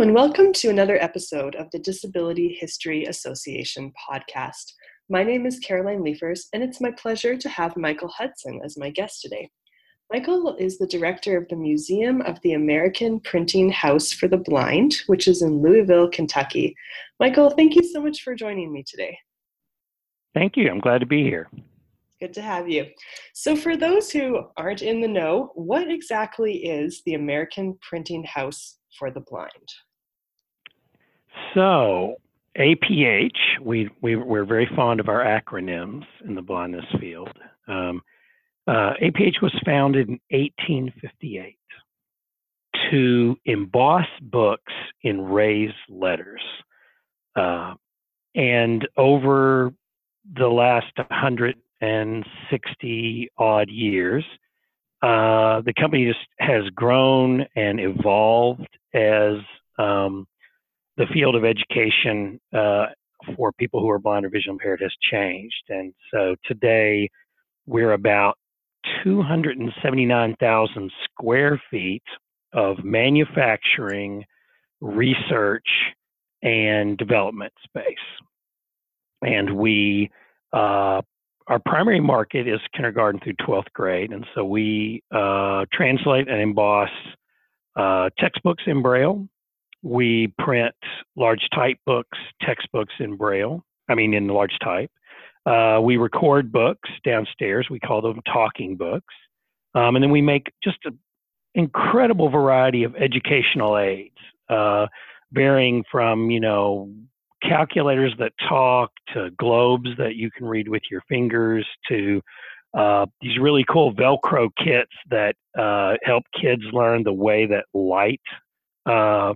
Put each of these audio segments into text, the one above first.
Hello, and welcome to another episode of the Disability History Association podcast. My name is Caroline Liefers, and it's my pleasure to have Michael Hudson as my guest today. Michael is the director of the Museum of the American Printing House for the Blind, which is in Louisville, Kentucky. Michael, thank you so much for joining me today. Thank you. I'm glad to be here. Good to have you. So, for those who aren't in the know, what exactly is the American Printing House for the blind? So, APH, we, we, we're very fond of our acronyms in the blindness field. Um, uh, APH was founded in 1858 to emboss books in raised letters. Uh, and over the last 160 odd years, uh, the company just has grown and evolved as um, the field of education uh, for people who are blind or visually impaired has changed. And so today we're about 279,000 square feet of manufacturing, research, and development space. And we uh, our primary market is kindergarten through 12th grade. And so we uh, translate and emboss uh, textbooks in Braille. We print large type books, textbooks in Braille, I mean, in large type. Uh, we record books downstairs. We call them talking books. Um, and then we make just an incredible variety of educational aids, uh, varying from, you know, calculators that talk to globes that you can read with your fingers to uh, these really cool Velcro kits that uh, help kids learn the way that light uh,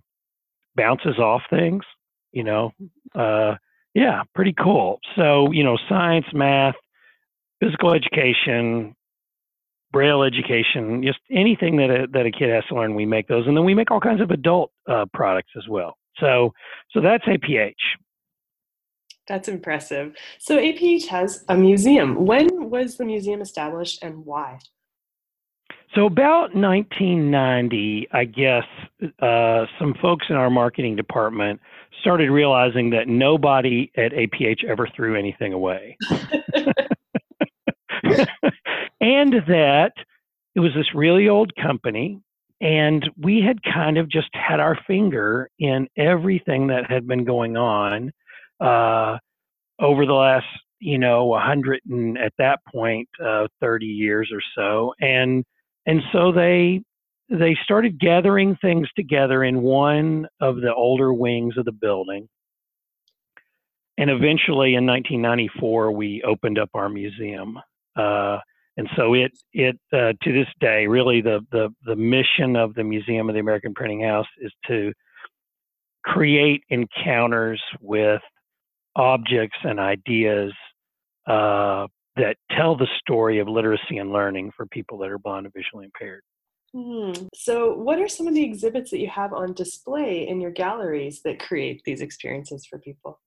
bounces off things. You know, uh, yeah, pretty cool. So you know, science, math, physical education, braille education, just anything that a, that a kid has to learn, we make those, and then we make all kinds of adult uh, products as well. So, so that's APH. That's impressive. So APH has a museum. When was the museum established and why? So about 1990, I guess uh, some folks in our marketing department started realizing that nobody at APH ever threw anything away, and that it was this really old company and we had kind of just had our finger in everything that had been going on uh, over the last, you know, 100 and at that point, uh, 30 years or so. And, and so they, they started gathering things together in one of the older wings of the building. And eventually in 1994, we opened up our museum. Uh, and so it it uh, to this day really the, the the mission of the Museum of the American Printing House is to create encounters with objects and ideas uh, that tell the story of literacy and learning for people that are blind and visually impaired. Mm-hmm. So, what are some of the exhibits that you have on display in your galleries that create these experiences for people?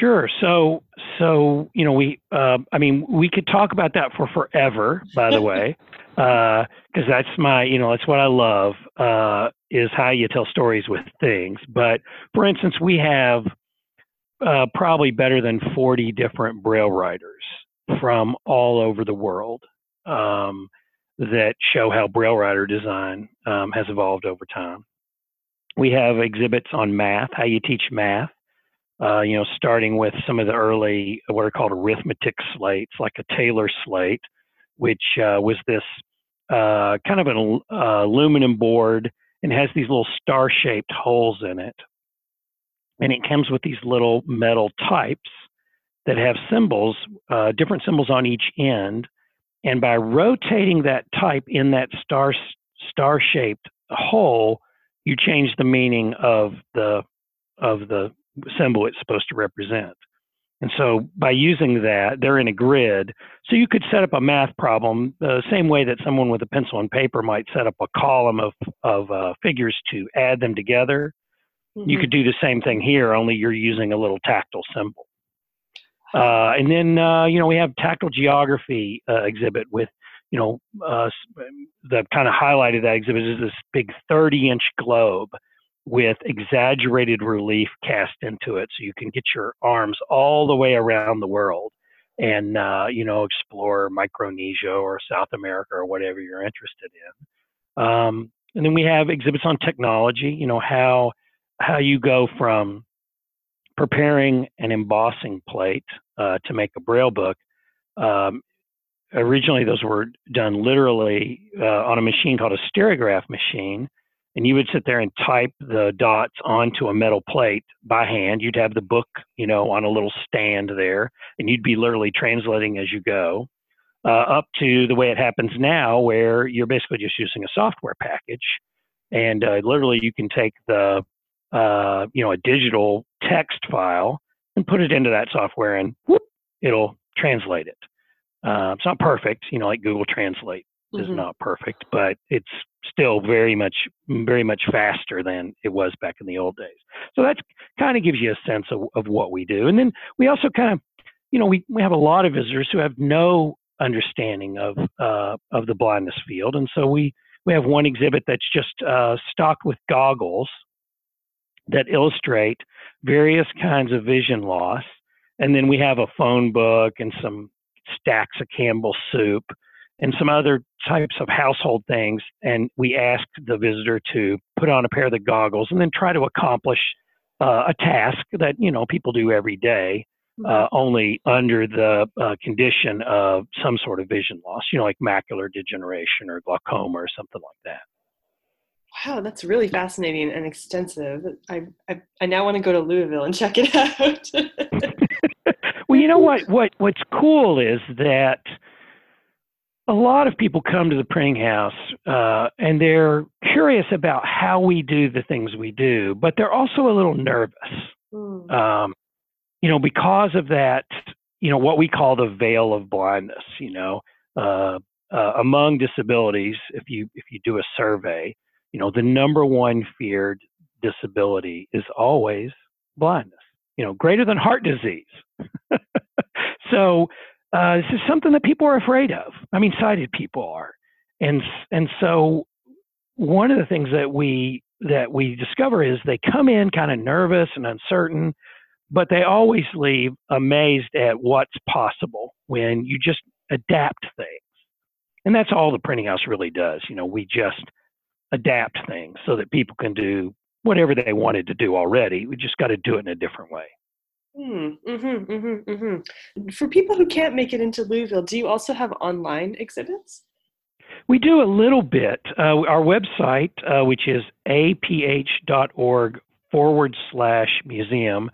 Sure. So, so you know, we, uh, I mean, we could talk about that for forever. By the way, because uh, that's my, you know, that's what I love uh, is how you tell stories with things. But for instance, we have uh, probably better than forty different braille writers from all over the world um, that show how braille writer design um, has evolved over time. We have exhibits on math, how you teach math uh, you know, starting with some of the early what are called arithmetic slates, like a Taylor slate, which uh, was this uh, kind of an uh, aluminum board and has these little star-shaped holes in it, and it comes with these little metal types that have symbols, uh, different symbols on each end, and by rotating that type in that star star-shaped hole, you change the meaning of the of the symbol it's supposed to represent. And so by using that, they're in a grid. So you could set up a math problem the same way that someone with a pencil and paper might set up a column of, of uh, figures to add them together. Mm-hmm. You could do the same thing here, only you're using a little tactile symbol. Uh, and then, uh, you know, we have tactile geography uh, exhibit with, you know, uh, the kind of highlighted that exhibit is this big 30 inch globe with exaggerated relief cast into it, so you can get your arms all the way around the world and uh, you know explore Micronesia or South America or whatever you're interested in. Um, and then we have exhibits on technology. You know how how you go from preparing an embossing plate uh, to make a braille book. Um, originally, those were done literally uh, on a machine called a stereograph machine, and you would sit there and type the dots onto a metal plate by hand. You'd have the book, you know, on a little stand there, and you'd be literally translating as you go. Uh, up to the way it happens now, where you're basically just using a software package, and uh, literally you can take the, uh, you know, a digital text file and put it into that software, and whoop, it'll translate it. Uh, it's not perfect, you know, like Google Translate mm-hmm. is not perfect, but it's still very much very much faster than it was back in the old days. So that kind of gives you a sense of, of what we do. And then we also kind of, you know, we, we have a lot of visitors who have no understanding of uh, of the blindness field, and so we we have one exhibit that's just uh, stocked with goggles that illustrate various kinds of vision loss, and then we have a phone book and some stacks of Campbell soup and some other types of household things. And we ask the visitor to put on a pair of the goggles and then try to accomplish uh, a task that you know people do every day, uh, mm-hmm. only under the uh, condition of some sort of vision loss, you know, like macular degeneration or glaucoma or something like that. Wow, that's really fascinating and extensive. I I, I now want to go to Louisville and check it out. well, you know what what what's cool is that a lot of people come to the printing house uh, and they're curious about how we do the things we do, but they're also a little nervous. Mm. Um, you know, because of that, you know, what we call the veil of blindness, you know, uh, uh, among disabilities, if you if you do a survey, you know, the number one feared disability is always blindness. You know, greater than heart disease. so uh, this is something that people are afraid of. I mean, sighted people are, and and so one of the things that we that we discover is they come in kind of nervous and uncertain, but they always leave amazed at what's possible when you just adapt things. And that's all the printing house really does. You know, we just adapt things so that people can do whatever they wanted to do already. We just got to do it in a different way. Mm, mm-hmm, mm-hmm, mm-hmm. For people who can't make it into Louisville, do you also have online exhibits? We do a little bit. Uh, our website, uh, which is aph.org forward slash museum,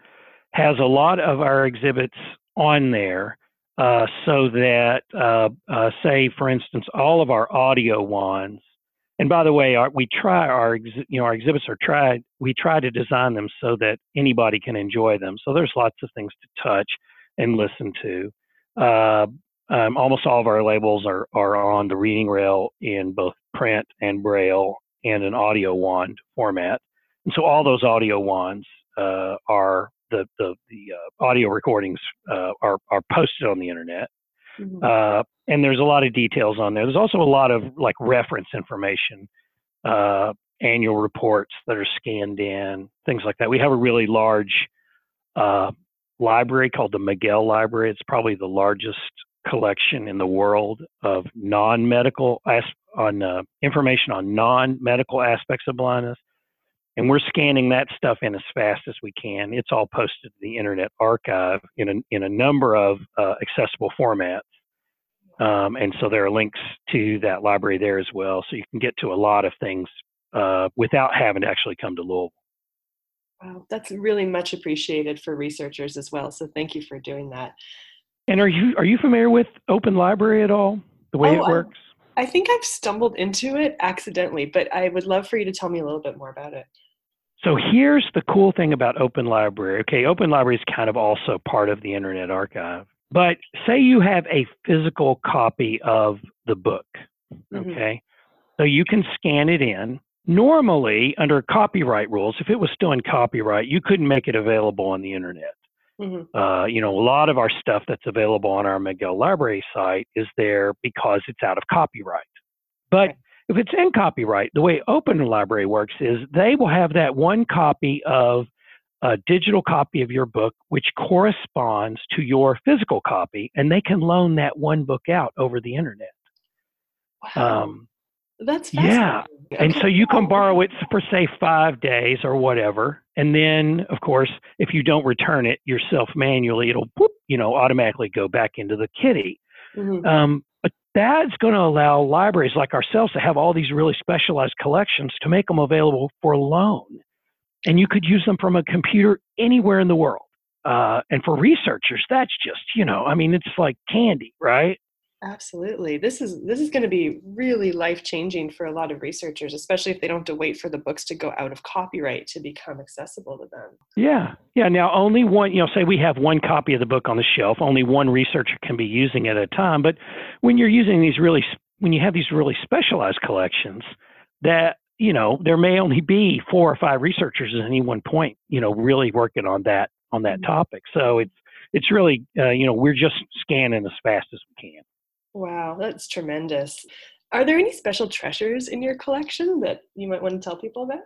has a lot of our exhibits on there. Uh, so that, uh, uh, say, for instance, all of our audio wands and by the way, our, we try our you know our exhibits are tried. We try to design them so that anybody can enjoy them. So there's lots of things to touch and listen to. Uh, um, almost all of our labels are are on the reading rail in both print and braille and an audio wand format. And so all those audio wands uh, are the the, the uh, audio recordings uh, are are posted on the internet. Mm-hmm. Uh, and there's a lot of details on there. There's also a lot of like reference information, uh, annual reports that are scanned in, things like that. We have a really large uh, library called the Migel Library. It's probably the largest collection in the world of non-medical as- on uh, information on non-medical aspects of blindness and we're scanning that stuff in as fast as we can. It's all posted to the Internet Archive in a, in a number of uh, accessible formats. Um, and so there are links to that library there as well. So you can get to a lot of things uh, without having to actually come to Louisville. Wow, that's really much appreciated for researchers as well. So thank you for doing that. And are you are you familiar with Open Library at all? The way oh, it works? I, I think I've stumbled into it accidentally, but I would love for you to tell me a little bit more about it. So here's the cool thing about Open Library. Okay, Open Library is kind of also part of the Internet Archive. But say you have a physical copy of the book, mm-hmm. okay? Mm-hmm. So you can scan it in. Normally, under copyright rules, if it was still in copyright, you couldn't make it available on the internet. Mm-hmm. Uh, you know, a lot of our stuff that's available on our Migel Library site is there because it's out of copyright. But okay. If it's in copyright, the way Open Library works is they will have that one copy of a digital copy of your book, which corresponds to your physical copy, and they can loan that one book out over the internet. Wow. Um, That's yeah. Okay. And so you can borrow it for say five days or whatever, and then of course, if you don't return it yourself manually, it'll whoop, you know automatically go back into the kitty. Mm-hmm. Um, that's going to allow libraries like ourselves to have all these really specialized collections to make them available for loan and you could use them from a computer anywhere in the world. Uh, and for researchers, that's just you know, I mean, it's like candy, right? Absolutely. This is this is going to be really life changing for a lot of researchers, especially if they don't have to wait for the books to go out of copyright to become accessible to them. Yeah. Yeah. Now only one, you know, say we have one copy of the book on the shelf, only one researcher can be using it at a time. But when you're using these really when you have these really specialized collections, that you know, there may only be four or five researchers at any one point, you know, really working on that on that mm-hmm. topic. So it's it's really, uh, you know, we're just scanning as fast as we can. Wow, that's tremendous. Are there any special treasures in your collection that you might want to tell people about?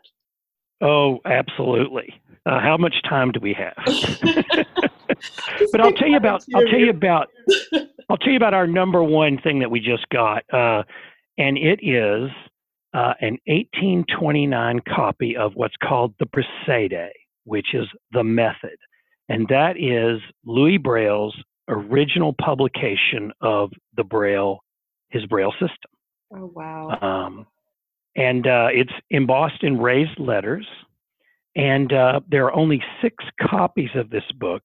Oh, absolutely. Uh, how much time do we have? but I'll tell you about I'll tell you about I'll tell you about our number one thing that we just got, uh, and it is uh, an 1829 copy of what's called the Procédé, which is the method. And that is Louis Braille's original publication of the Braille, his Braille system. Oh, wow. Um, and uh, it's embossed in raised letters. And uh, there are only six copies of this book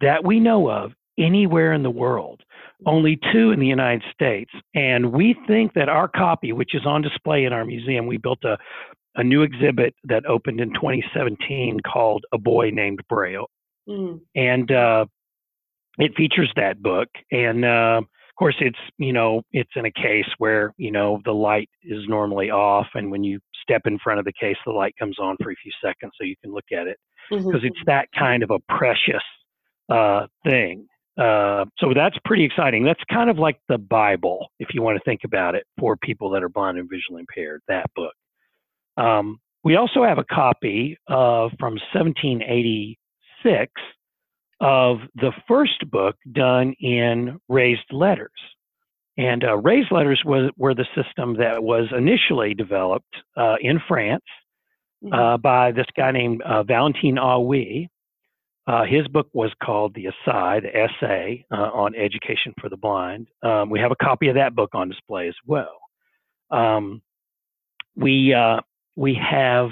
that we know of anywhere in the world only two in the United States. And we think that our copy, which is on display in our museum, we built a, a new exhibit that opened in 2017 called A Boy Named Braille. Mm. And uh, it features that book. And uh, of course, it's, you know, it's in a case where, you know, the light is normally off. And when you step in front of the case, the light comes on for a few seconds so you can look at it. Because mm-hmm. it's that kind of a precious uh, thing. Uh, so that's pretty exciting. That's kind of like the Bible, if you want to think about it, for people that are blind and visually impaired. That book. Um, we also have a copy uh, from 1786 of the first book done in raised letters. And uh, raised letters was, were the system that was initially developed uh, in France mm-hmm. Uh, by this guy named uh, Valentin Haüy. Uh, his book was called The Essay, the essay uh, on education for the blind. Um, we have a copy of that book on display as well. Um, we uh, we have,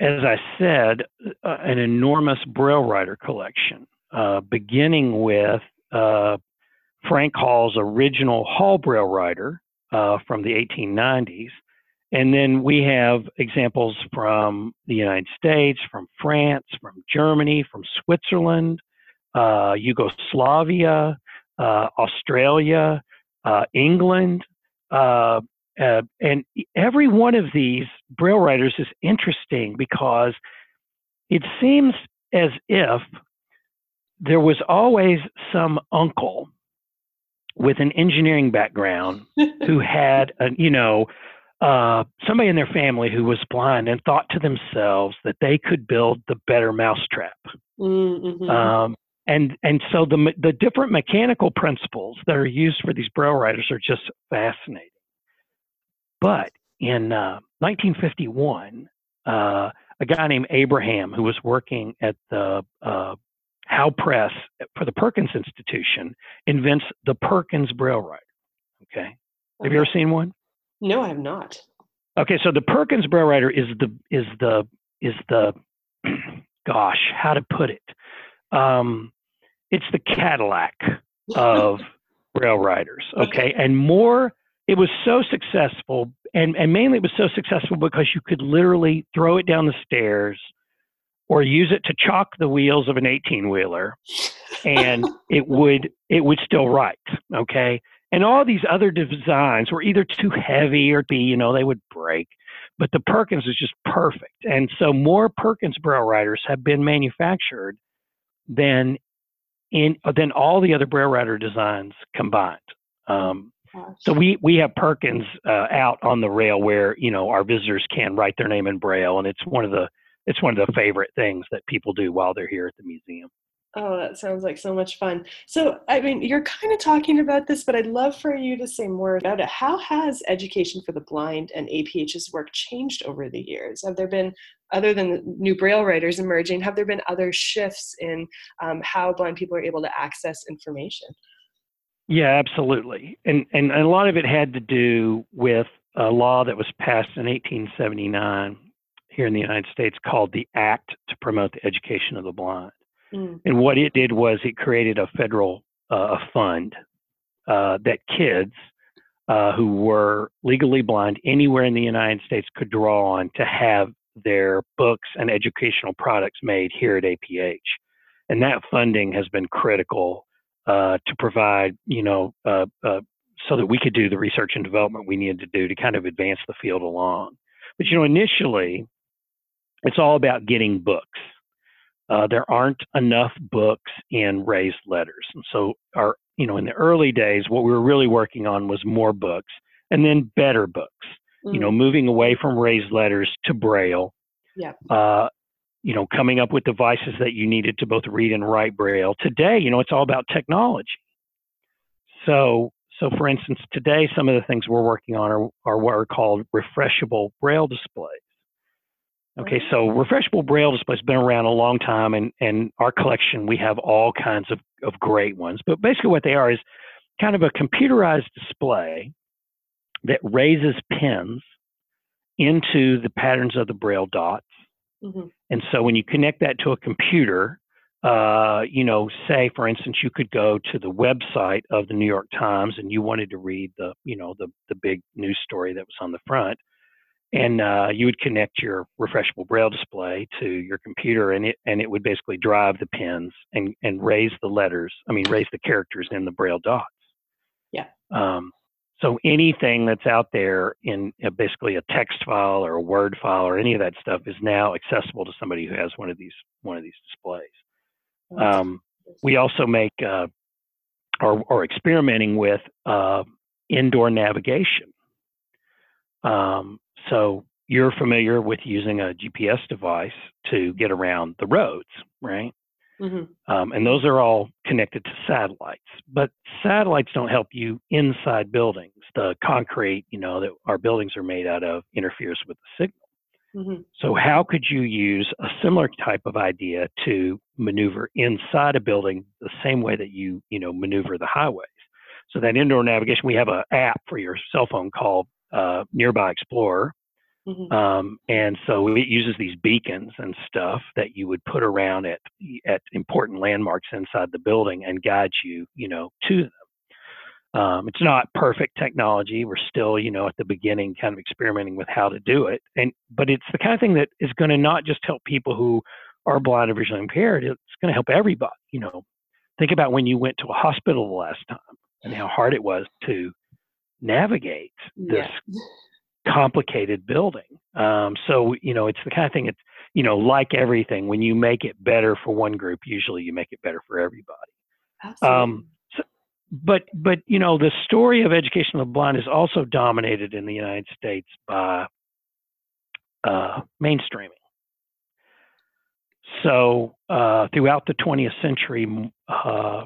as I said, uh, an enormous Braille writer collection, uh, beginning with uh, Frank Hall's original Hall Braille writer from the 1890s. And then we have examples from the United States, from France, from Germany, from Switzerland, uh, Yugoslavia, uh, Australia, uh, England. Uh, and every one of these Braille writers is interesting because it seems as if there was always some uncle with an engineering background who had, a, you know, uh, somebody in their family who was blind and thought to themselves that they could build the better mousetrap. Mm-hmm. Um, and and so the the different mechanical principles that are used for these braille writers are just fascinating. But in uh, 1951, uh, a guy named Abraham, who was working at the uh, Howe Press for the Perkins Institution, invents the Perkins braille writer. Okay, have you ever seen one? No, I have not. Okay, so the Perkins Braille Writer is the is the is the gosh, how to put it? Um, it's the Cadillac of Braille writers. Okay, and more. It was so successful, and and mainly it was so successful because you could literally throw it down the stairs, or use it to chalk the wheels of an eighteen wheeler, and it would it would still write. Okay, and all these other designs were either too heavy or be, you know, they would break. But the Perkins was just perfect. And so more Perkins Braille writers have been manufactured than in than all the other Braille writer designs combined. Um, so we we have Perkins uh, out on the rail where you know our visitors can write their name in braille, and it's one of the it's one of the favorite things that people do while they're here at the museum. Oh, that sounds like so much fun. So, I mean, you're kind of talking about this, but I'd love for you to say more about it. How has education for the blind and APH's work changed over the years? Have there been, other than the new Braille writers emerging, have there been other shifts in um, how blind people are able to access information? Yeah, absolutely. And, and a lot of it had to do with a law that was passed in 1879 here in the United States called the Act to Promote the Education of the Blind. Mm. And what it did was it created a federal uh, fund uh, that kids uh, who were legally blind anywhere in the United States could draw on to have their books and educational products made here at APH. And that funding has been critical uh, to provide, you know, uh, uh, so that we could do the research and development we needed to do to kind of advance the field along. But, you know, initially, it's all about getting books. Uh, there aren't enough books in raised letters. And so, our, you know, in the early days, what we were really working on was more books and then better books. Mm. You know, mm. moving away from raised letters to Braille. Yeah. You know, coming up with devices that you needed to both read and write Braille. Today, you know, it's all about technology. So, so for instance, today some of the things we're working on are, are what are called refreshable Braille displays. Okay, so refreshable braille displays has been around a long time, and and our collection we have all kinds of of great ones. But basically, what they are is kind of a computerized display that raises pins into the patterns of the braille dots. Mm-hmm. And so when you connect that to a computer, uh, you know, say for instance, you could go to the website of the New York Times and you wanted to read the, you know, the the big news story that was on the front and uh, you would connect your refreshable braille display to your computer and it and it would basically drive the pins and and raise the letters i mean raise the characters in the braille dots. Yeah. Um, so anything that's out there in uh, basically a text file or a word file or any of that stuff is now accessible to somebody who has one of these one of these displays um, we also make uh, or, are experimenting with uh, indoor navigation um, so you're familiar with using a GPS device to get around the roads, right? Mm-hmm. Um, and those are all connected to satellites. But satellites don't help you inside buildings. The concrete, you know, that our buildings are made out of interferes with the signal. Mm-hmm. So how could you use a similar type of idea to maneuver inside a building the same way that you, you know, maneuver the highways? So that indoor navigation, we have an app for your cell phone called uh, Nearby Explorer. Mm-hmm. Um, and so it uses these beacons and stuff that you would put around at at important landmarks inside the building and guide you, you know, to them. Um, it's not perfect technology. We're still, you know, at the beginning, kind of experimenting with how to do it. And but it's the kind of thing that is going to not just help people who are blind or visually impaired. It's going to help everybody. You know, think about when you went to a hospital the last time and how hard it was to navigate this yeah. Complicated building. Um, so you know, it's the kind of thing. It's you know, like everything, when you make it better for one group, usually you make it better for everybody. Absolutely. Um, so, but but you know, the story of education of the blind is also dominated in the United States by uh, mainstreaming. So uh, throughout the 20th century, uh,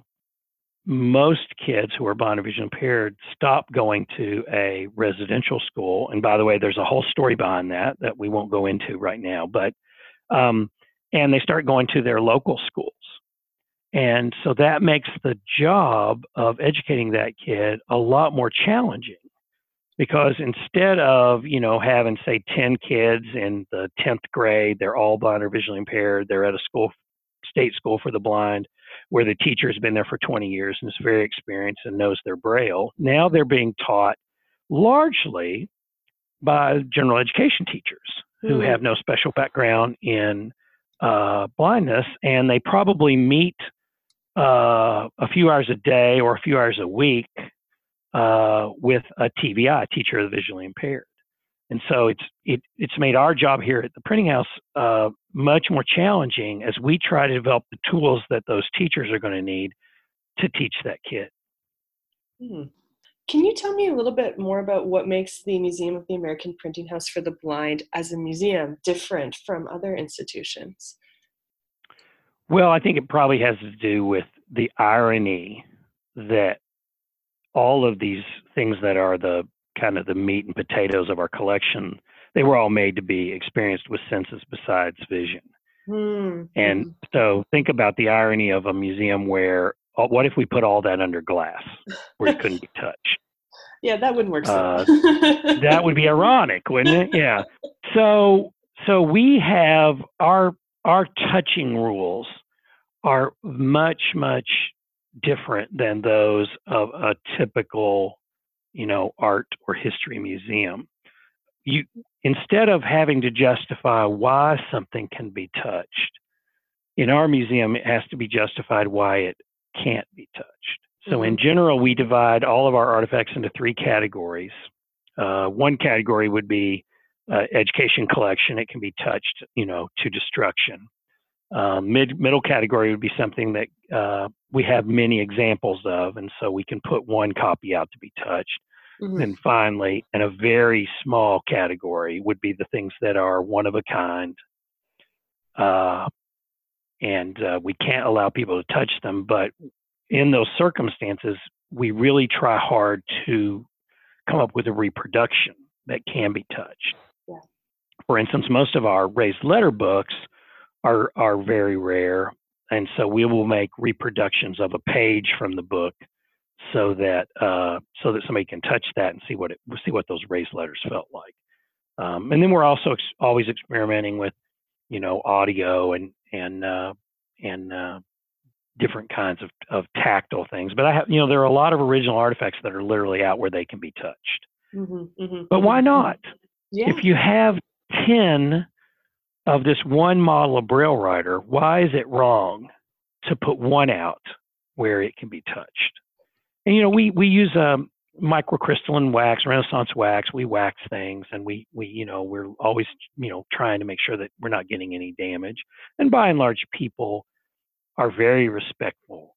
most kids who are blind or vision impaired stop going to a residential school. And by the way, there's a whole story behind that that we won't go into right now. But um, and they start going to their local schools. And so that makes the job of educating that kid a lot more challenging because instead of, you know, having say 10 kids in the 10th grade, they're all blind or visually impaired, they're at a school, state school for the blind, where the teacher has been there for 20 years and is very experienced and knows their braille. Now they're being taught largely by general education teachers mm-hmm. who have no special background in uh, blindness, and they probably meet uh, a few hours a day or a few hours a week uh, with a TVI, teacher of the visually impaired. And so it's it, it's made our job here at the printing house uh, much more challenging as we try to develop the tools that those teachers are going to need to teach that kid. Hmm. Can you tell me a little bit more about what makes the Museum of the American Printing House for the Blind as a museum different from other institutions? Well, I think it probably has to do with the irony that all of these things that are the kind of the meat and potatoes of our collection, they were all made to be experienced with senses besides vision. Hmm. And Mhm. so think about the irony of a museum where, uh, what if we put all that under glass where it couldn't be touched? yeah, that wouldn't work. So Uh, that would be ironic, wouldn't it? Yeah. So so we have our our touching rules are much much different than those of a typical, you know, art or history museum. You instead of having to justify why something can be touched, in our museum it has to be justified why it can't be touched. So in general, we divide all of our artifacts into three categories. Uh, one category would be uh, education collection; it can be touched, you know, to destruction. Um, mid middle category would be something that uh, we have many examples of, and so we can put one copy out to be touched. Mhm. And finally, in a very small category, would be the things that are one of a kind, uh, and uh, we can't allow people to touch them. But in those circumstances, we really try hard to come up with a reproduction that can be touched. Yeah. For instance, most of our raised letter books are are very rare, and so we will make reproductions of a page from the book so that uh, so that somebody can touch that and see what it see what those raised letters felt like. Um, and then we're also ex- always experimenting with, you know, audio and and uh, and uh, different kinds of, of tactile things. But I have, you know, there are a lot of original artifacts that are literally out where they can be touched. Mhm, mhm, But why mhm, not? Yeah. If you have ten of this one model of Braille writer, why is it wrong to put one out where it can be touched? And you know, we we use um, microcrystalline wax, Renaissance wax. We wax things, and we we you know we're always you know trying to make sure that we're not getting any damage. And by and large, people are very respectful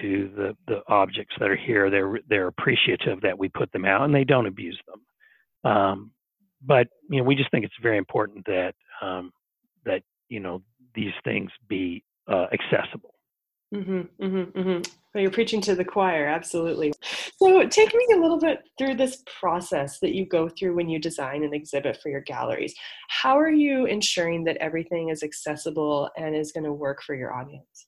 to the the objects that are here. They're they're appreciative that we put them out, and they don't abuse them. Um, but you know, we just think it's very important that um, that you know these things be uh, accessible. hmm hmm hmm Well, you're preaching to the choir, absolutely. So, take me a little bit through this process that you go through when you design an exhibit for your galleries. How are you ensuring that everything is accessible and is going to work for your audience?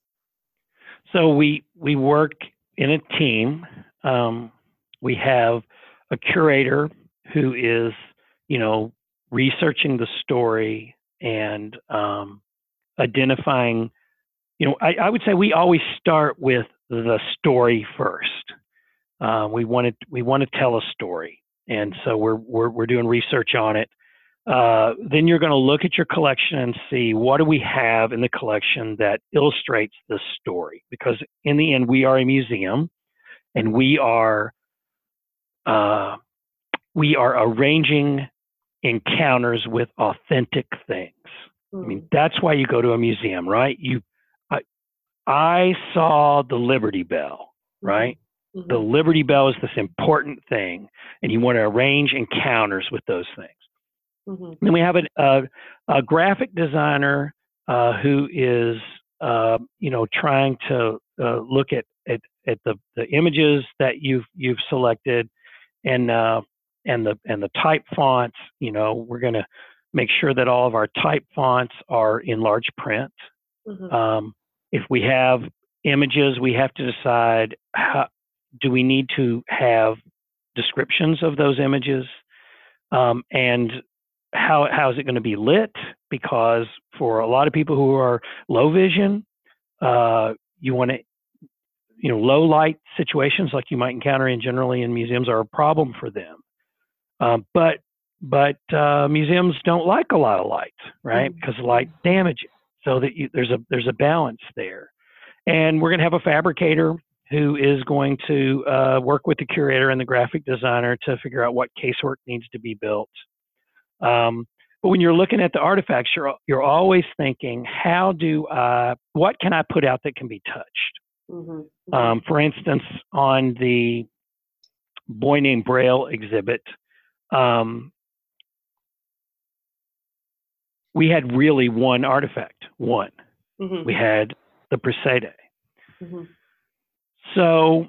So we we work in a team. Um, we have a curator who is, you know, researching the story and um, identifying. You know, I, I would say we always start with the story first. Uh, we want to we want to tell a story, and so we're we're we're doing research on it. Uh, then you're going to look at your collection and see what do we have in the collection that illustrates this story. Because in the end, we are a museum, and we are uh, we are arranging encounters with authentic things. I mean, that's why you go to a museum, right? You, I, I saw the Liberty Bell, right? Mhm. The Liberty Bell is this important thing, and you want to arrange encounters with those things. Mhm. Then we have a, a, a graphic designer uh, who is, uh, you know, trying to uh, look at, at at the, the images that you've you've selected, and uh, and the and the type fonts. You know, we're going to make sure that all of our type fonts are in large print. Mhm. Um, if we have images, we have to decide how do we need to have descriptions of those images, um, and how how is it going to be lit? Because for a lot of people who are low vision, uh, you want to, you know, low light situations like you might encounter in generally in museums are a problem for them. Um, but but uh, museums don't like a lot of light, right? Because light damages. So that you, there's a there's a balance there, and we're going to have a fabricator who is going to uh, work with the curator and the graphic designer to figure out what casework needs to be built. Um, but when you're looking at the artifacts, you're you're always thinking, how do I, what can I put out that can be touched? Mhm. Mhm. Um, for instance, on the Boy Named Braille exhibit, um, we had really one artifact, one. Mm-hmm. We had the Procédé. Mm-hmm. So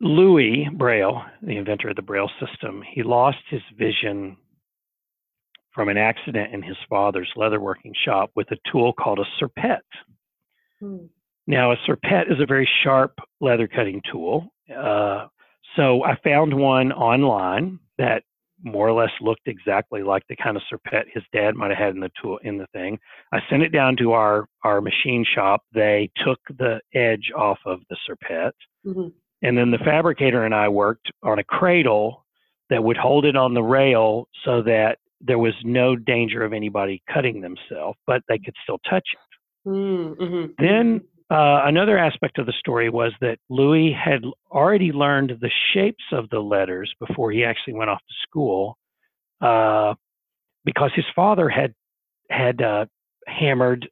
Louis Braille, the inventor of the Braille system, he lost his vision from an accident in his father's leatherworking shop with a tool called a serpette. Hmm. Now, a serpette is a very sharp leather cutting tool. Uh, so I found one online that more or less looked exactly like the kind of serpette his dad might have had in the tool in the thing. I sent it down to our our machine shop. They took the edge off of the serpette, mm-hmm. and then the fabricator and I worked on a cradle that would hold it on the rail so that there was no danger of anybody cutting themselves, but they could still touch it. Mm-hmm. Then uh, another aspect of the story was that Louis had already learned the shapes of the letters before he actually went off to school, uh, because his father had had uh, hammered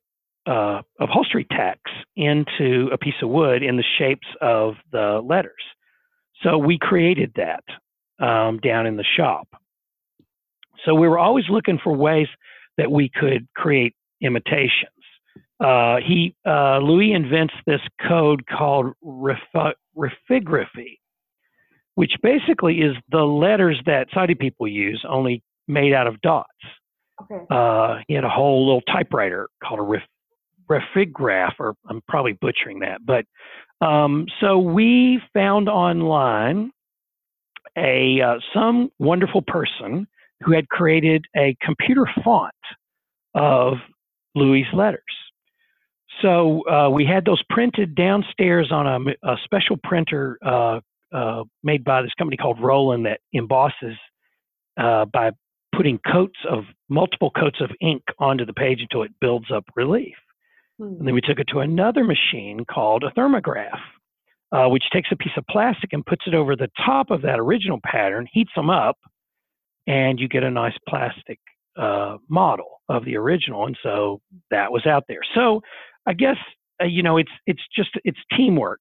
uh, upholstery tacks into a piece of wood in the shapes of the letters. So we created that um, down in the shop. So we were always looking for ways that we could create imitations. Uh, he uh, Louis invents this code called raphigraphy, which basically is the letters that sighted people use, only made out of dots. Okay. Uh, he had a whole little typewriter called a ref, raphigraph, or I'm probably butchering that, but um, so we found online a uh, some wonderful person who had created a computer font of Louis' letters. So uh, we had those printed downstairs on a, a special printer uh, uh, made by this company called Roland that embosses uh, by putting coats of multiple coats of ink onto the page until it builds up relief. Hmm. And then we took it to another machine called a thermograph, uh, which takes a piece of plastic and puts it over the top of that original pattern, heats them up, and you get a nice plastic uh, model of the original. And so that was out there. So I guess uh, you know it's it's just it's teamwork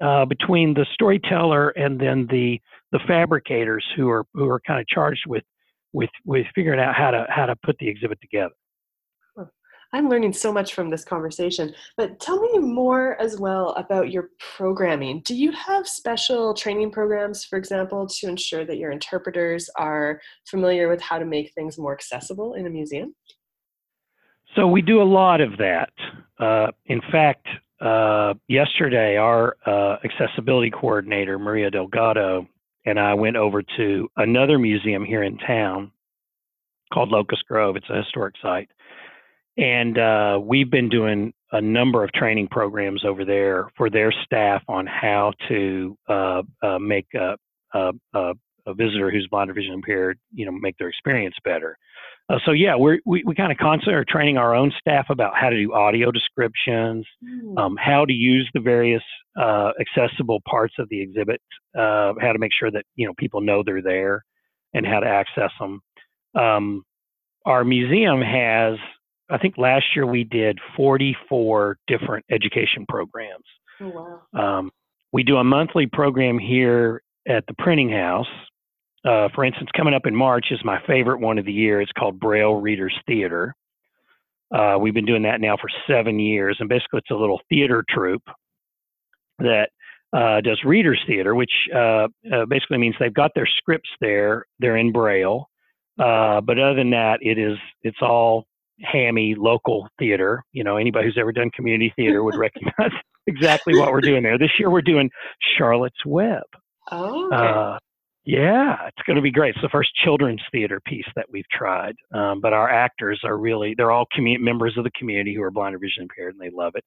uh, between the storyteller and then the the fabricators who are who are kind of charged with with with figuring out how to how to put the exhibit together. I'm learning so much from this conversation. But tell me more as well about your programming. Do you have special training programs, for example, to ensure that your interpreters are familiar with how to make things more accessible in a museum? So we do a lot of that. Uh, in fact, uh, yesterday, our uh, accessibility coordinator, Maria Delgado, and I went over to another museum here in town called Locust Grove. It's a historic site. And uh, we've been doing a number of training programs over there for their staff on how to uh, uh, make a, a, a, visitor who's blind or vision impaired, you know, make their experience better. Uh, so yeah, we're, we we kind of constantly are training our own staff about how to do audio descriptions, mm. um, how to use the various uh, accessible parts of the exhibit, uh, how to make sure that you know people know they're there, and how to access them. Um, our museum has, I think last year we did 44 different education programs. Oh, wow. Um, we do a monthly program here at the printing house uh, for instance, coming up in March is my favorite one of the year. It's called Braille Readers Theater. Uh, we've been doing that now for seven years, and basically it's a little theater troupe that uh, does readers theater, which uh, uh, basically means they've got their scripts there. They're in Braille, uh, but other than that, it is it's all hammy local theater. You know, anybody who's ever done community theater would recognize exactly what we're doing there. This year we're doing Charlotte's Web. Oh, okay. Yeah, it's going to be great. It's the first children's theater piece that we've tried. Um, but our actors are really, they're all commu- members of the community who are blind or vision impaired and they love it.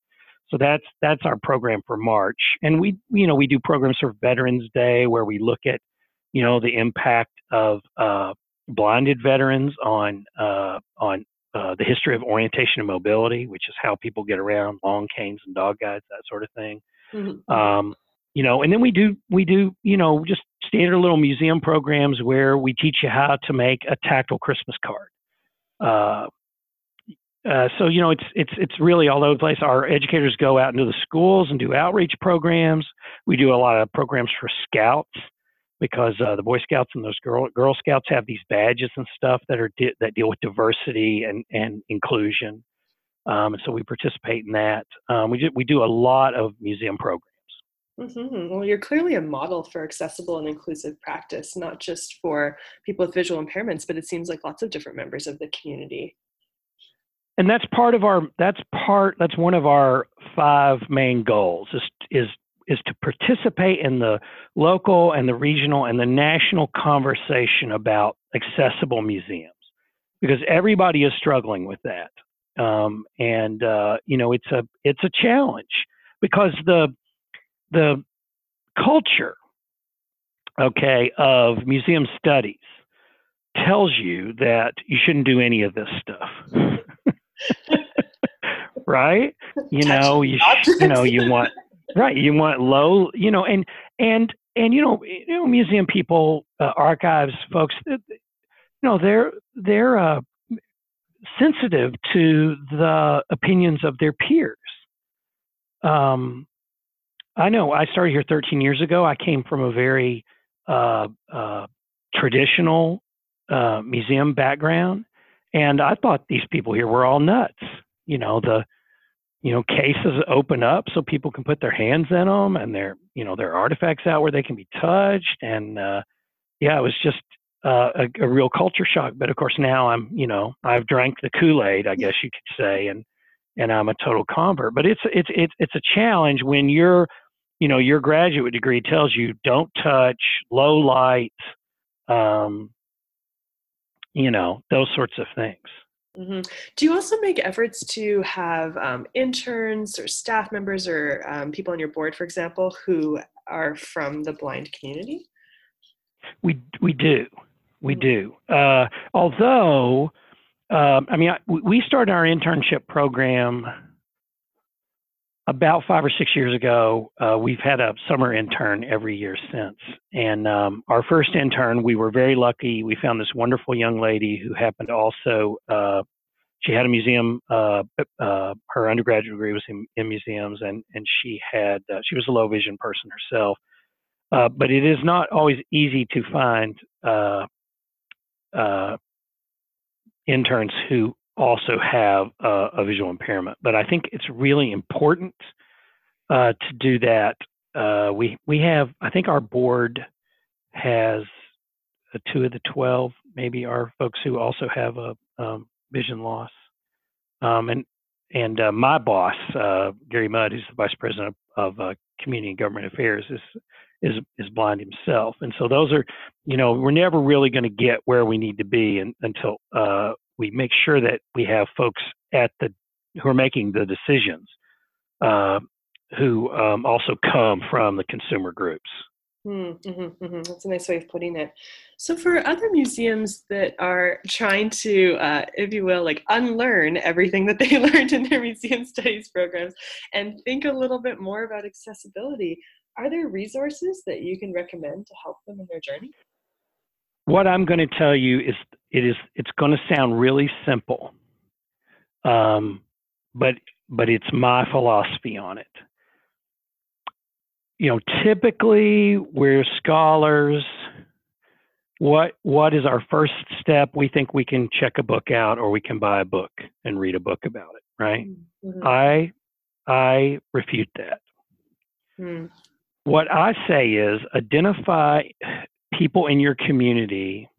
So that's that's our program for March. And we you know we do programs for Veterans Day where we look at you know the impact of uh, blinded veterans on uh, on uh, the history of orientation and mobility, which is how people get around, long canes and dog guides, that sort of thing. Mm-hmm. Um, you know, and then we do we do you know just standard little museum programs where we teach you how to make a tactile Christmas card. Uh, uh, so you know it's it's it's really all over the place. Our educators go out into the schools and do outreach programs. We do a lot of programs for scouts. because uh, the Boy Scouts and those Girl Girl Scouts have these badges and stuff that are di- that deal with diversity and and inclusion. Um, and so we participate in that. Um, we do, we do a lot of museum programs. Mm-hmm. Well, you're clearly a model for accessible and inclusive practice, not just for people with visual impairments, but it seems like lots of different members of the community. And that's part of our that's part that's one of our five main goals is is is to participate in the local and the regional and the national conversation about accessible museums because everybody is struggling with that um, and uh, you know it's a it's a challenge because the the culture okay of museum studies tells you that you shouldn't do any of this stuff. Right? You know you you know you want right you want low you know and and and you know you know museum people uh, archives folks you know they're they're uh, sensitive to the opinions of their peers. Um i know i started here 13 years ago i came from a very uh, uh, traditional uh, museum background and i thought these people here were all nuts you know the you know cases open up so people can put their hands in them and their you know their artifacts out where they can be touched and uh, yeah it was just uh, a, a, real culture shock but of course now i'm you know i've drank the kool-aid i guess you could say and and i'm a total convert but it's it's it's it's a challenge when your you know your graduate degree tells you don't touch low light um you know those sorts of things Mm-hmm. Do you also make efforts to have um, interns or staff members or um, people on your board, for example, who are from the blind community? We we do, we mm-hmm. do. Uh, although, uh, I mean, we started our internship program about five or six years ago. Uh, we've had a summer intern every year since. And um, our first intern, we were very lucky. We found this wonderful young lady who happened to also, uh, she had a museum, uh, uh her undergraduate degree was in, in, museums, and, and she had, uh, she was a low vision person herself. Uh, but it is not always easy to find interns who also have uh, a visual impairment. But I think it's really important uh, to do that. Uh, we we have I think our board has two of the twelve maybe are folks who also have a um, vision loss. Um, and and uh, my boss uh, Gary Mudd, who's the vice president of, of uh, community and government affairs, is is is blind himself. And so those are, you know, we're never really going to get where we need to be in, until uh, we make sure that we have folks at the who are making the decisions uh, who um, also come from the consumer groups. Mm-hmm, mm-hmm. That's a nice way of putting it. So, for other museums that are trying to, uh, if you will, like unlearn everything that they learned in their museum studies programs and think a little bit more about accessibility, are there resources that you can recommend to help them in their journey? What I'm going to tell you is it is it's going to sound really simple, um, but but it's my philosophy on it. You know, typically we're scholars. What what is our first step? We think we can check a book out, or we can buy a book and read a book about it, right? Mm-hmm. I I refute that. Mm. What I say is identify people in your community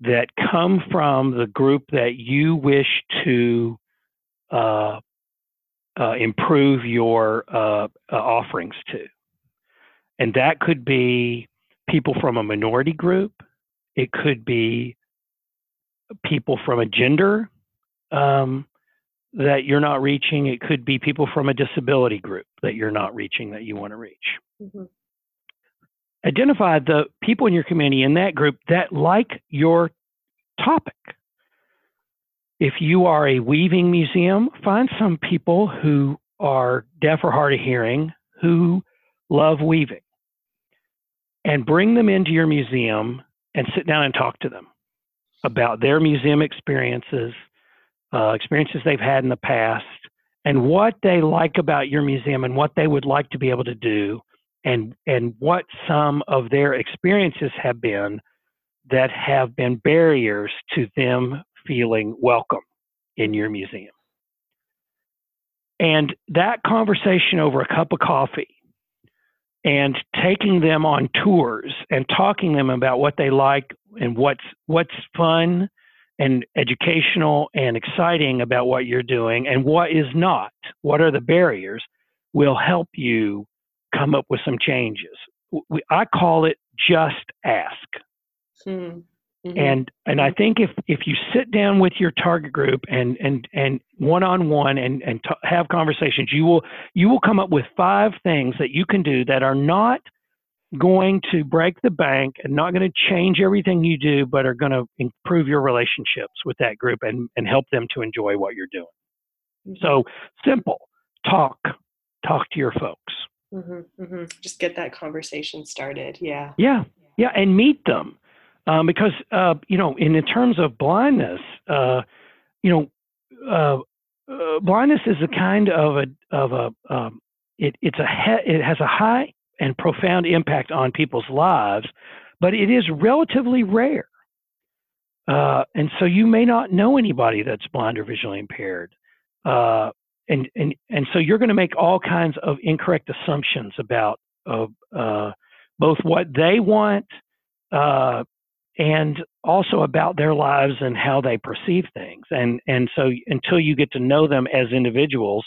that come from the group that you wish to uh, uh, improve your uh, uh, offerings to. And that could be people from a minority group, it could be people from a gender um, that you're not reaching, it could be people from a disability group that you're not reaching that you want to reach. Mm-hmm identify the people in your community in that group that like your topic. If you are a weaving museum, find some people who are deaf or hard of hearing who love weaving and bring them into your museum and sit down and talk to them about their museum experiences, uh, experiences they've had in the past, and what they like about your museum and what they would like to be able to do and and what some of their experiences have been that have been barriers to them feeling welcome in your museum. And that conversation over a cup of coffee and taking them on tours and talking them about what they like and what's what's fun and educational and exciting about what you're doing and what is not what are the barriers will help you come up with some changes we, i call it just ask hmm. Mm-hmm. And and I think if if you sit down with your target group and and and one on one and and t- have conversations, you will you will come up with five things that you can do that are not going to break the bank and not going to change everything you do, but are going to improve your relationships with that group and and help them to enjoy what you're doing. Mm-hmm. So simple, talk talk to your folks. Mm-hmm, mm-hmm. Just get that conversation started. Yeah. Yeah. Yeah. And meet them um, because uh, you know, in, in terms of blindness, uh, you know, uh, uh blindness is a kind of a of a um, it, it's a he- it has a high and profound impact on people's lives, but it is relatively rare. Uh, and so you may not know anybody that's blind or visually impaired. Uh, and, and, and so you're going to make all kinds of incorrect assumptions about uh, both what they want uh, and also about their lives and how they perceive things. And and so until you get to know them as individuals,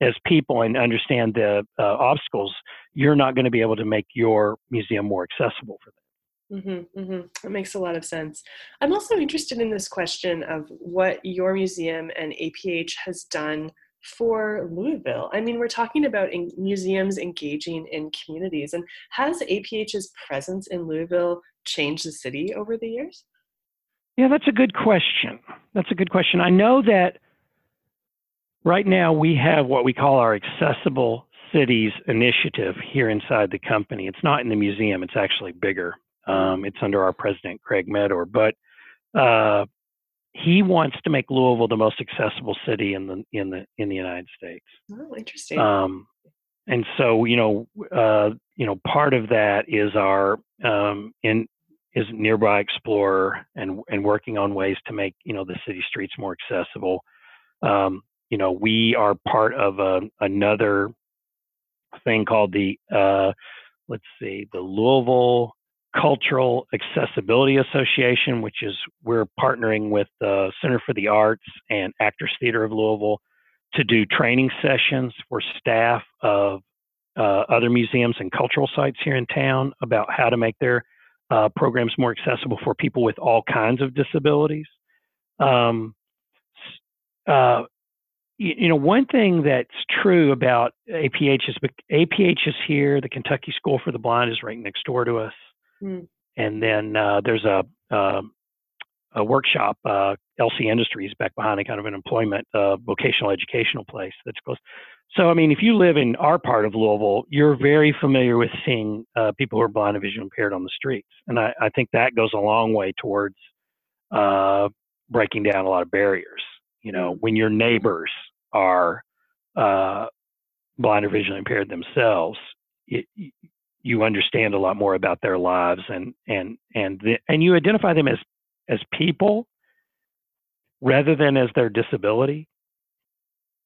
as people, and understand the uh, obstacles, you're not going to be able to make your museum more accessible for them. Mm-hmm, mm-hmm. That makes a lot of sense. I'm also interested in this question of what your museum and APH has done for Louisville. I mean, we're talking about museums engaging in communities, and has APH's presence in Louisville changed the city over the years? Yeah, that's a good question. That's a good question. I know that right now we have what we call our Accessible Cities Initiative here inside the company. It's not in the museum, it's actually bigger. Um, it's under our president, Craig Meador. But uh, he wants to make Louisville the most accessible city in the in the in the United States. Oh, interesting. Um, and so you know, uh, you know, part of that is our um, in is nearby explorer and and working on ways to make you know the city streets more accessible. Um, you know, we are part of a, another thing called the uh, let's see, the Louisville Cultural Accessibility Association, which is we're partnering with the Center for the Arts and Actors Theater of Louisville to do training sessions for staff of uh, other museums and cultural sites here in town about how to make their uh, programs more accessible for people with all kinds of disabilities. Um, uh, you, you, know, one thing that's true about APH is APH is here. The Kentucky School for the Blind is right next door to us. Mm. And then uh, there's a, um, a workshop, uh, LC Industries, back behind a kind of an employment uh, vocational educational place that's close. So, I mean, if you live in our part of Louisville, you're very familiar with seeing uh, people who are blind and visually impaired on the streets, and I, I think that goes a long way towards uh, breaking down a lot of barriers. You know, when your neighbors are uh, blind or visually impaired themselves, it, you understand a lot more about their lives and and and the, and you identify them as as people rather than as their disability.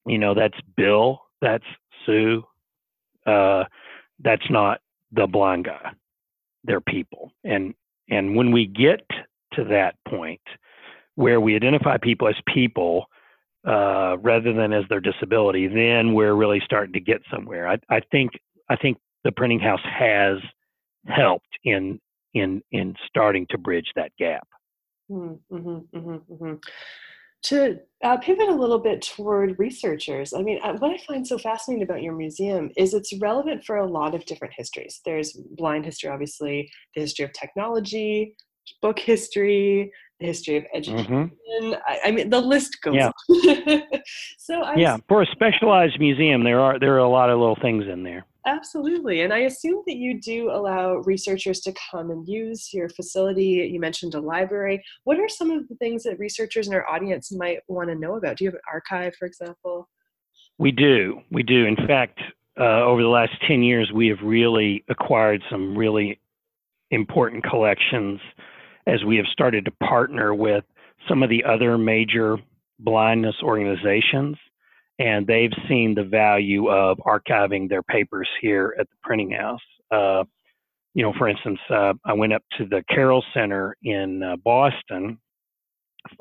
You know that's bill that's sue uh, that's not the blind guy. They're people. And and when we get to that point where we identify people as people uh, rather than as their disability then we're really starting to get somewhere. I, I think i think the printing house has helped in in in starting to bridge that gap. Mm-hmm, mm-hmm, mm-hmm. To uh, pivot a little bit toward researchers, I mean, uh, what I find so fascinating about your museum is it's relevant for a lot of different histories. There's blind history, obviously, the history of technology, book history, the history of education. Mm-hmm. I, I, mean, the list goes. Yeah. so I yeah, for a specialized museum, there are there are a lot of little things in there. Absolutely. And I assume that you do allow researchers to come and use your facility. You mentioned a library. What are some of the things that researchers in our audience might want to know about? Do you have an archive, for example? We do. We do. In fact, uh, over the last 10 years, we have really acquired some really important collections as we have started to partner with some of the other major blindness organizations. And they've seen the value of archiving their papers here at the printing house. Uh, you know, for instance, uh, I went up to the Carroll Center in uh, Boston.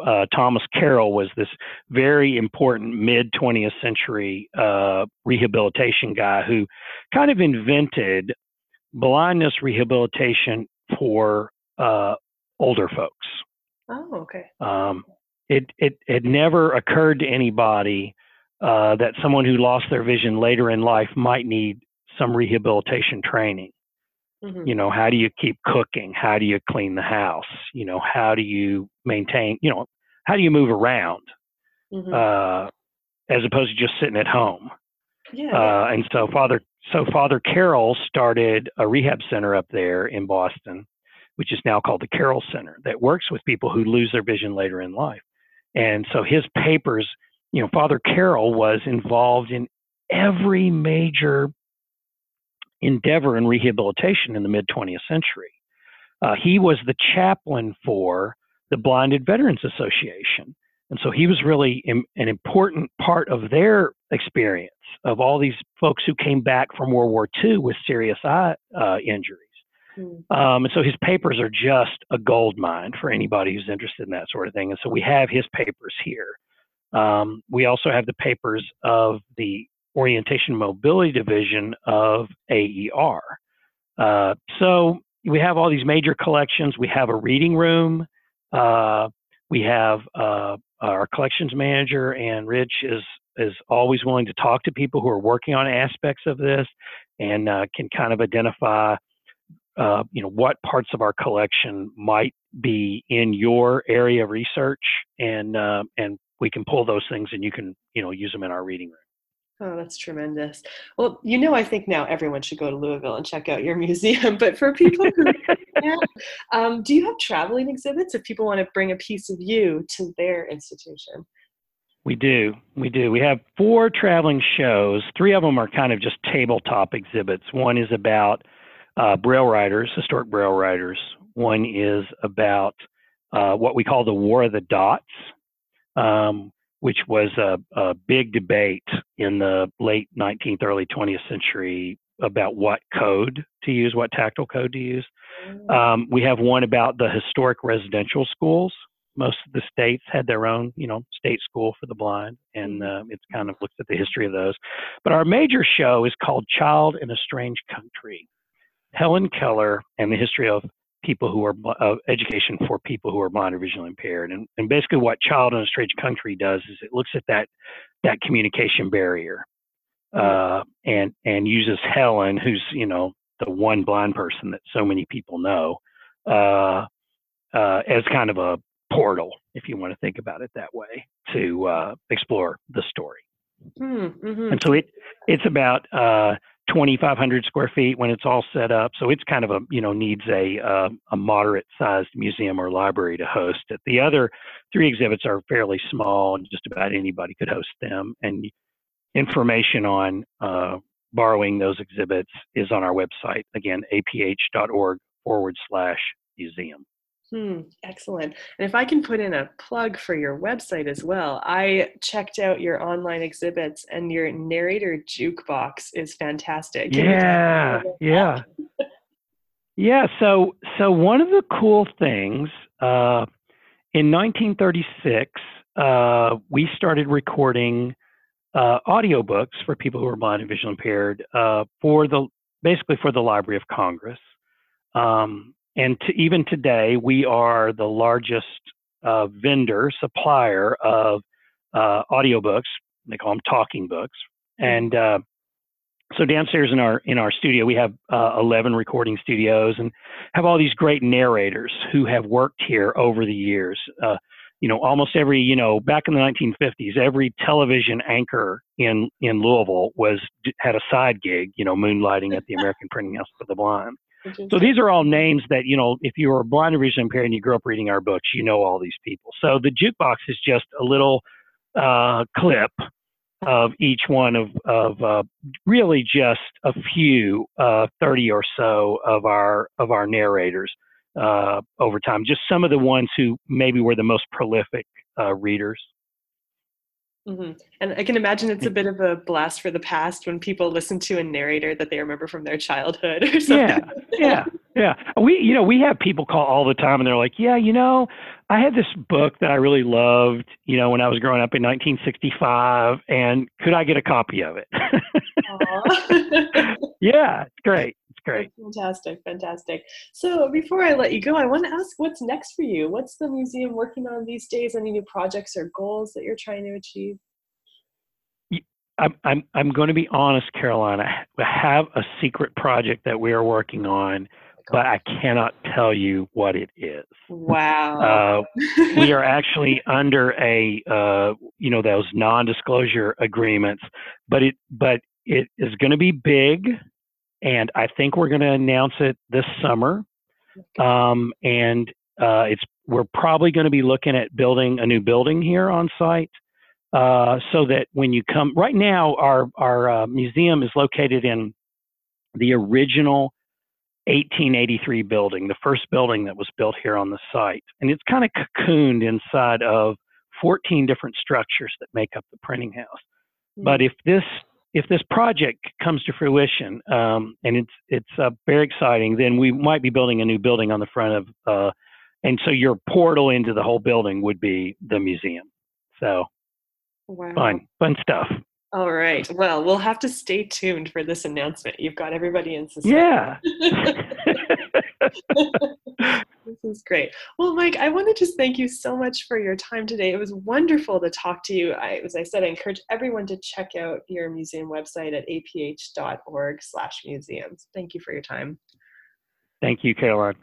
Uh, Thomas Carroll was this very important mid 20th century uh, rehabilitation guy who kind of invented blindness rehabilitation for uh, older folks. Oh, okay. Um, it, it it never occurred to anybody uh, that someone who lost their vision later in life might need some rehabilitation training. Mm-hmm. You know, how do you keep cooking? How do you clean the house? You know, how do you maintain? You know, how do you move around? Mm-hmm. Uh, as opposed to just sitting at home. Yeah, uh, and so Father so Father Carroll started a rehab center up there in Boston, which is now called the Carroll Center, that works with people who lose their vision later in life. And so his papers, you know, Father Carroll was involved in every major endeavor in rehabilitation in the mid 20th century. Uh, he was the chaplain for the Blinded Veterans Association. And so he was really Im- an important part of their experience of all these folks who came back from World War II with serious eye uh, injuries. Mm. Um, and so his papers are just a gold mine for anybody who's interested in that sort of thing. And so we have his papers here. Um, we also have the papers of the Orientation Mobility Division of AER. Uh, so we have all these major collections. We have a reading room. Uh, we have uh, our collections manager, and Rich is is always willing to talk to people who are working on aspects of this and uh, can kind of identify uh, you know what parts of our collection might be in your area of research and uh, and we can pull those things and you can you know use them in our reading room Oh, that's tremendous. Well, you know, I think now everyone should go to Louisville and check out your museum. But for people who, um, do you have traveling exhibits if people want to bring a piece of you to their institution? We do. We do. We have four traveling shows. Three of them are kind of just tabletop exhibits. One is about uh, braille writers, historic braille writers. One is about uh, what we call the War of the Dots, um, which was a, a, big debate in the late 19th, early 20th century about what code to use, what tactile code to use. Mm. Um, we have one about the historic residential schools. Most of the states had their own, you know, state school for the blind, and uh, it's kind of looks at the history of those. But our major show is called Child in a Strange Country, Helen Keller and the history of people who are uh, education for people who are blind or visually impaired. And, and basically, what Child in a Strange Country does is it looks at that that communication barrier mm-hmm. uh, and and uses Helen, who's you know the one blind person that so many people know, uh, uh as kind of a portal, if you want to think about it that way, to uh, explore the story. Hmm, mm-hmm. And so it it's about uh, 2,500 square feet when it's all set up. So it's kind of a you know needs a uh, a moderate sized museum or library to host it. The other three exhibits are fairly small, and just about anybody could host them. And information on uh, borrowing those exhibits is on our website again aph.org forward slash museum. Hmm, excellent. And if I can put in a plug for your website as well, I checked out your online exhibits and your narrator jukebox is fantastic. Can yeah, yeah. yeah, so so one of the cool things uh, in 1936, uh, we started recording uh, audiobooks for people who are blind and visually impaired uh, for the basically for the Library of Congress. Um, and to, even today, we are the largest uh, vendor, supplier of uh, audiobooks. They call them talking books. Hmm. And uh, so downstairs in our in our studio, we have uh, 11 recording studios and have all these great narrators who have worked here over the years. Uh, you know, almost every you know back in the 1950s, every television anchor in in Louisville was had a side gig. You know, moonlighting at the American Printing House for the Blind. So these are all names that, you know, if you were blind or visually impaired and you grew up reading our books, you know all these people. So the jukebox is just a little uh, clip of each one of of uh, really just a few, uh, thirty or so of our of our narrators uh, over time. Just some of the ones who maybe were the most prolific uh, readers. Mm-hmm. And I can imagine it's a bit of a blast for the past when people listen to a narrator that they remember from their childhood or something. Yeah, yeah, yeah. We, you know, we have people call all the time and they're like, yeah, you know, I had this book that I really loved, you know, when I was growing up in 1965, and could I get a copy of it? yeah, it's great. Great. Fantastic, fantastic. So before I let you go, I want to ask what's next for you? What's the museum working on these days? Any new projects or goals that you're trying to achieve? I'm, I'm, I'm going to be honest, Carolina. I have a secret project that we are working on but I cannot tell you what it is. Wow. Uh, we are actually under a, uh, you know, those non-disclosure agreements, but it, but it is going to be big, and I think we're going to announce it this summer. Um, and uh, it's we're probably going to be looking at building a new building here on site. Uh, so that when you come, right now our our uh, museum is located in the original 1883 building, the first building that was built here on the site. And it's kind of cocooned inside of 14 different structures that make up the printing house. Mm-hmm. But if this if this project comes to fruition, um, and it's it's uh, very exciting, then we might be building a new building on the front of, uh, and so your portal into the whole building would be the museum. So, wow. fun, fun stuff. All right. Well, we'll have to stay tuned for this announcement. You've got everybody in suspense. Yeah. this is great. Well, Mike, I want to just thank you so much for your time today. It was wonderful to talk to you. I, as I said, I encourage everyone to check out your museum website at aph.org slash museums. Thank you for your time. Thank you, Caroline.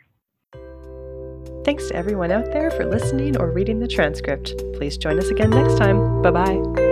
Thanks to everyone out there for listening or reading the transcript. Please join us again next time. Bye bye.